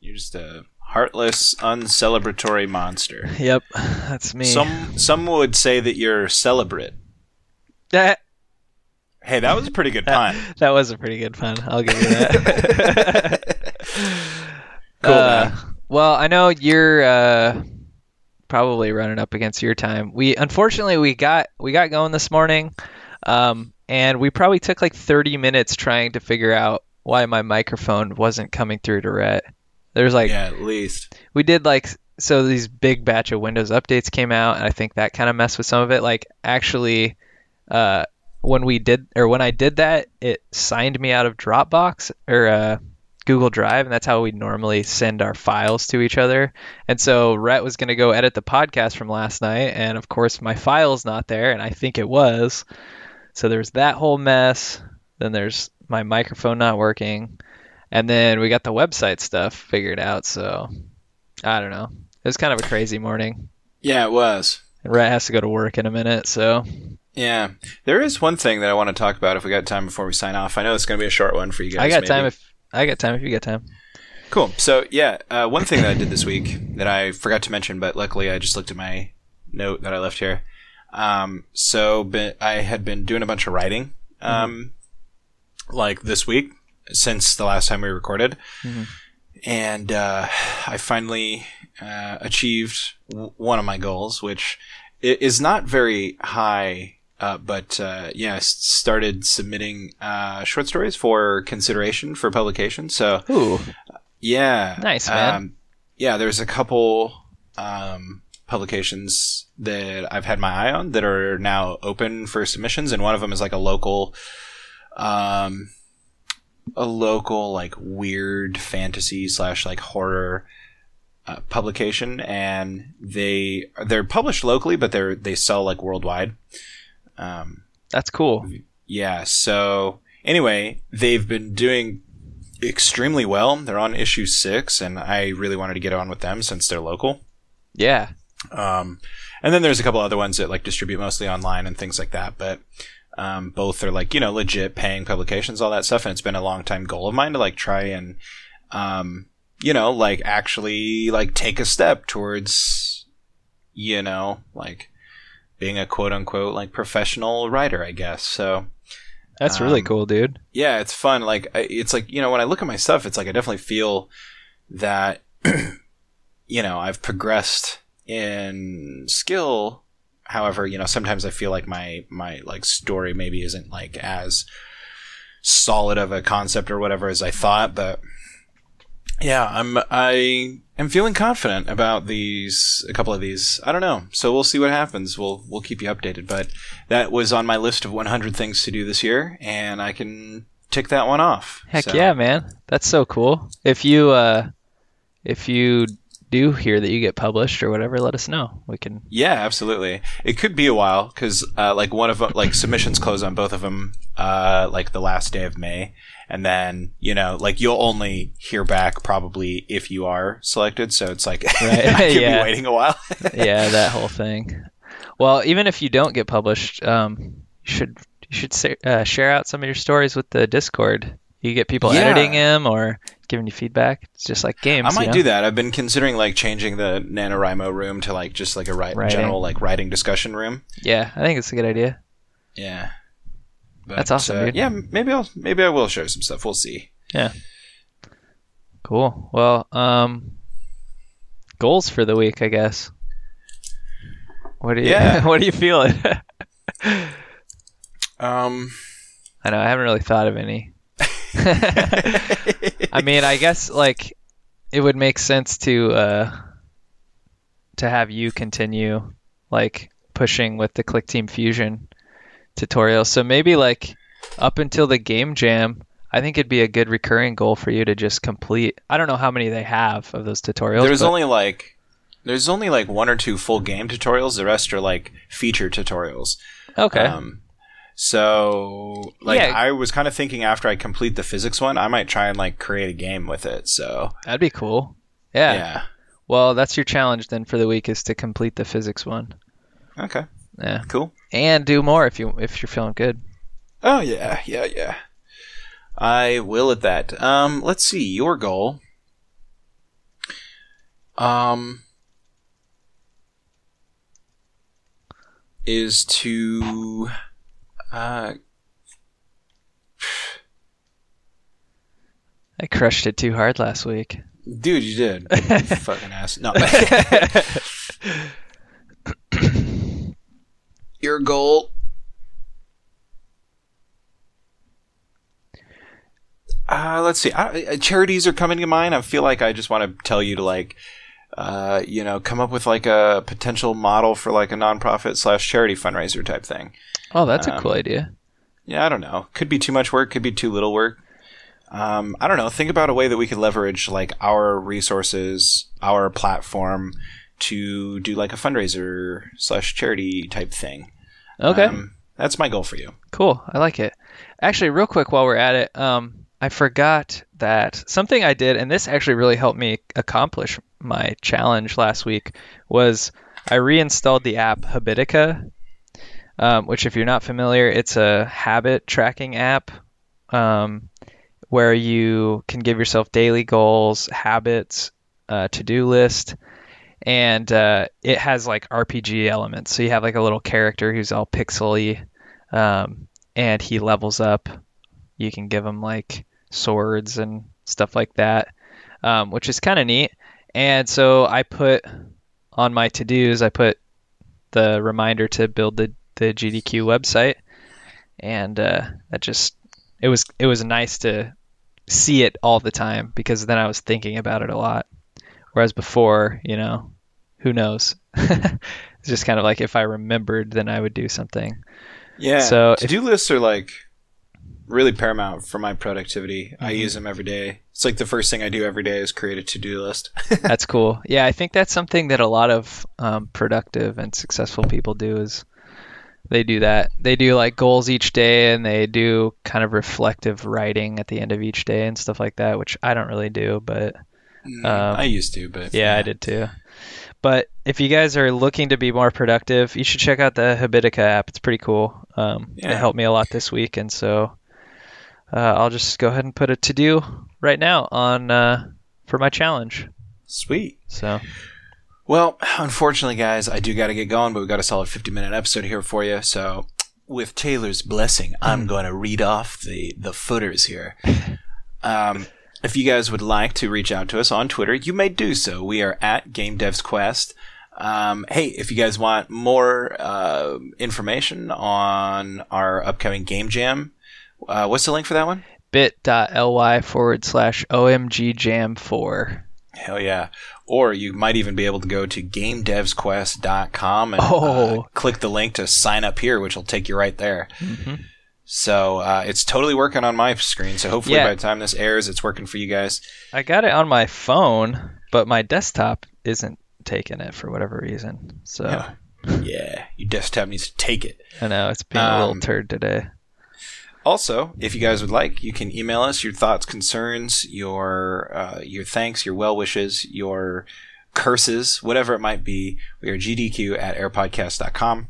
You're just a heartless, uncelebratory monster. yep, that's me. Some some would say that you're celebrate. that Hey, that was a pretty good pun. [LAUGHS] that was a pretty good pun. I'll give you that. [LAUGHS] Cool, Uh, well, I know you're uh, probably running up against your time. We unfortunately we got we got going this morning, um, and we probably took like 30 minutes trying to figure out why my microphone wasn't coming through to Rhett. There's like yeah, at least. we did like so these big batch of Windows updates came out, and I think that kind of messed with some of it. Like actually, uh, when we did or when I did that, it signed me out of Dropbox or uh, Google Drive, and that's how we normally send our files to each other. And so Rhett was going to go edit the podcast from last night, and of course my file's not there, and I think it was. So there's that whole mess. Then there's my microphone not working. And then we got the website stuff figured out, so I don't know. It was kind of a crazy morning. Yeah, it was. And Rhett has to go to work in a minute, so Yeah. There is one thing that I want to talk about if we got time before we sign off. I know it's going to be a short one for you guys. I got maybe. time if I got time if you got time. Cool. So yeah, uh, one thing that I did this week that I forgot to mention, but luckily I just looked at my note that I left here. Um, so be- I had been doing a bunch of writing, um, like this week since the last time we recorded, Mhm. and uh, I finally uh, achieved w- one of my goals, which is not very high. Uh, but uh, yeah, I s- started submitting uh, short stories for consideration for publication. So Ooh, yeah. Nice, man. Um, yeah, there's a couple um, publications that I've had my eye on that are now open for submissions, and one of them is like a local, um, a local like weird fantasy slash like horror uh, publication, and they they're published locally, but they're they sell like worldwide. Um, that's cool. yeah. So anyway, they've been doing extremely well. They're on issue six, and I really wanted to get on with them since they're local. Yeah. Um, and then there's a couple other ones that like distribute mostly online and things like that. But um, both are like you know legit paying publications, all that stuff. And it's been a long time goal of mine to like try and um, you know like actually like take a step towards you know like being a quote unquote like professional writer, I guess. So That's really Um, cool, dude. yeah, it's fun. Like I- it's like you know when I look at my stuff, it's like I definitely feel that [CLEARS THROAT] you know I've progressed in skill. However, you know sometimes I feel like my my like story maybe isn't like as solid of a concept or whatever as I thought, but yeah, I'm I am feeling confident about these a couple of these. I don't know. So we'll see what happens. We'll we'll keep you updated, but that was on my list of 100 things to do this year and I can tick that one off. Heck So, yeah, man. That's so cool. If you uh if you do hear that you get published or whatever, let us know. We can Yeah, absolutely. It could be a while cuz uh, like one of like submissions close on both of them uh like the last day of May and then, you know, like you'll only hear back probably if you are selected, so it's like [LAUGHS] Right. I could Yeah. be waiting a while. [LAUGHS] yeah, that whole thing. Well, even if you don't get published, um, you should you should sa- uh, share out some of your stories with the Discord. You get people Yeah. editing them or giving you feedback. It's just like games. I might you know? do that. I've been considering like changing the NaNoWriMo room to like just like a general like writing discussion room. Yeah, I think it's a good idea. Yeah. But, That's awesome, uh, dude. Yeah, maybe I'll maybe I will share some stuff. We'll see. Yeah. Cool. Well, um, goals for the week, I guess. What do you Yeah. [LAUGHS] What do you feeling? [LAUGHS] Um I know I haven't really thought of any. [LAUGHS] I mean, I guess like it would make sense to uh to have you continue like pushing with the Clickteam Fusion tutorial. So maybe like up until the game jam, I think it'd be a good recurring goal for you to just complete. I don't know how many they have of those tutorials. there's but- only like there's only like one or two full game tutorials. The rest are like feature tutorials. okay. Um, so like Yeah. I was kind of thinking after I complete the physics one, I might try and like create a game with it. So That'd be cool. Yeah. yeah. Well, that's your challenge then for the week is to complete the physics one. Okay. Yeah. Cool. And do more if you if you're feeling good. Oh yeah, yeah, yeah. I will at that. Um, let's see your goal. Um, is to uh I crushed it too hard last week. dude you did [LAUGHS] fucking ass no [LAUGHS] your goal uh let's see I, uh, charities are coming to mind i feel like i just want to tell you to like uh you know come up with like a potential model for like a nonprofit slash charity fundraiser type thing Oh, that's a Um, cool idea. yeah, I don't know. Could be too much work, could be too little work. Um, I don't know. Think about a way that we could leverage like our resources, our platform to do like a fundraiser slash charity type thing. Okay. Um, that's my goal for you. Cool. I like it. Actually, real quick while we're at it, um, I forgot that something I did, and this actually really helped me accomplish my challenge last week, was I reinstalled the app Habitica, um, which, if you're not familiar, it's a habit tracking app um, where you can give yourself daily goals, habits, uh, to do list. And uh, it has like RPG elements. So you have like a little character who's all pixely, um, and he levels up. You can give him like swords and stuff like that, um, which is kind of neat. And so I put on my to dos, I put the reminder to build the, the GDQ website, and uh, that just it was it was nice to see it all the time because then I was thinking about it a lot. Whereas before, you know, who knows? [LAUGHS] it's just kind of like if I remembered, then I would do something. Yeah. So to do lists are like really paramount for my productivity. I Mhm. use them every day. It's like the first thing I do every day is create a to do list. [LAUGHS] That's cool. Yeah, I think that's something that a lot of um, productive and successful people do is they do that. They do like goals each day, and they do kind of reflective writing at the end of each day and stuff like that, which I don't really do, but Mm, Um, I used to, but yeah, I did too. But if you guys are looking to be more productive, you should check out the Habitica app. It's pretty cool. Um, Yeah. It helped me a lot this week, and so uh, I'll just go ahead and put a to do right now on uh, for my challenge. Sweet. So Well, unfortunately, guys, I do got to get going, but we've got a solid 50 minute episode here for you. So, with Taylor's blessing, I'm going to read off the, the footers here. [LAUGHS] Um, if you guys would like to reach out to us on Twitter, you may do so. We are at Game Devs Quest. Um, hey, if you guys want more uh, information on our upcoming Game Jam, uh, what's the link for that one? bit.ly forward slash omgjam4. Hell yeah. Or you might even be able to go to gamedevsquest.com and uh, Oh. click the link to sign up here, which will take you right there. Mhm. So uh, it's totally working on my screen. So hopefully Yeah. by the time this airs, it's working for you guys. I got it on my phone, but my desktop isn't taking it for whatever reason. So Yeah. Yeah, your desktop needs to take it. I know it's being a little Um, turd today. Also, if you guys would like, you can email us your thoughts, concerns, your uh, your thanks, your well wishes, your curses, whatever it might be. We are gdq at airpodcast.com.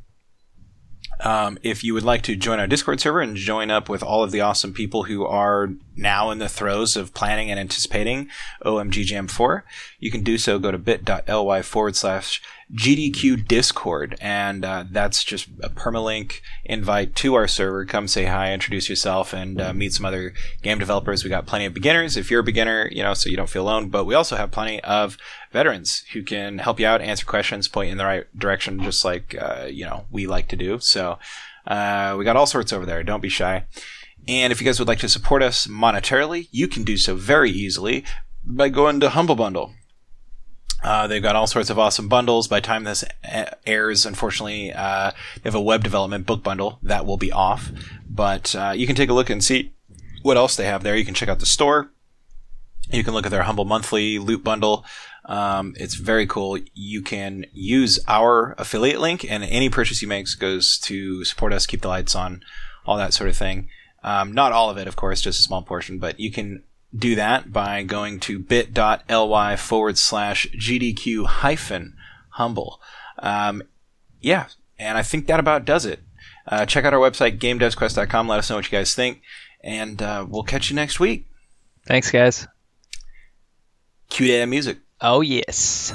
Um, if you would like to join our Discord server and join up with all of the awesome people who are now in the throes of planning and anticipating OMG Jam 4, you can do so. Go to bit.ly forward slash GDQ Discord, and uh, that's just a permalink invite to our server. Come say hi, introduce yourself, and uh, meet some other game developers. We got plenty of beginners if you're a beginner, you know, so you don't feel alone. But we also have plenty of veterans who can help you out, answer questions, point you in the right direction, just like uh, you know we like to do. So uh, we got all sorts over there. Don't be shy. And if you guys would like to support us monetarily, you can do so very easily by going to Humble Bundle. Uh, they've got all sorts of awesome bundles. By time this airs, unfortunately, uh, they have a web development book bundle that will be off. But uh, you can take a look and see what else they have there. You can check out the store. You can look at their Humble Monthly loot bundle. Um, it's very cool. You can use our affiliate link, and any purchase you make goes to support us, keep the lights on, all that sort of thing. Um, not all of it, of course, just a small portion, but you can do that by going to bit.ly forward slash GDQ hyphen humble. Um, yeah, and I think that about does it. Uh, check out our website, gamedevsquest.com. Let us know what you guys think, and uh, we'll catch you next week. Thanks, guys. Cue that music. Oh, yes.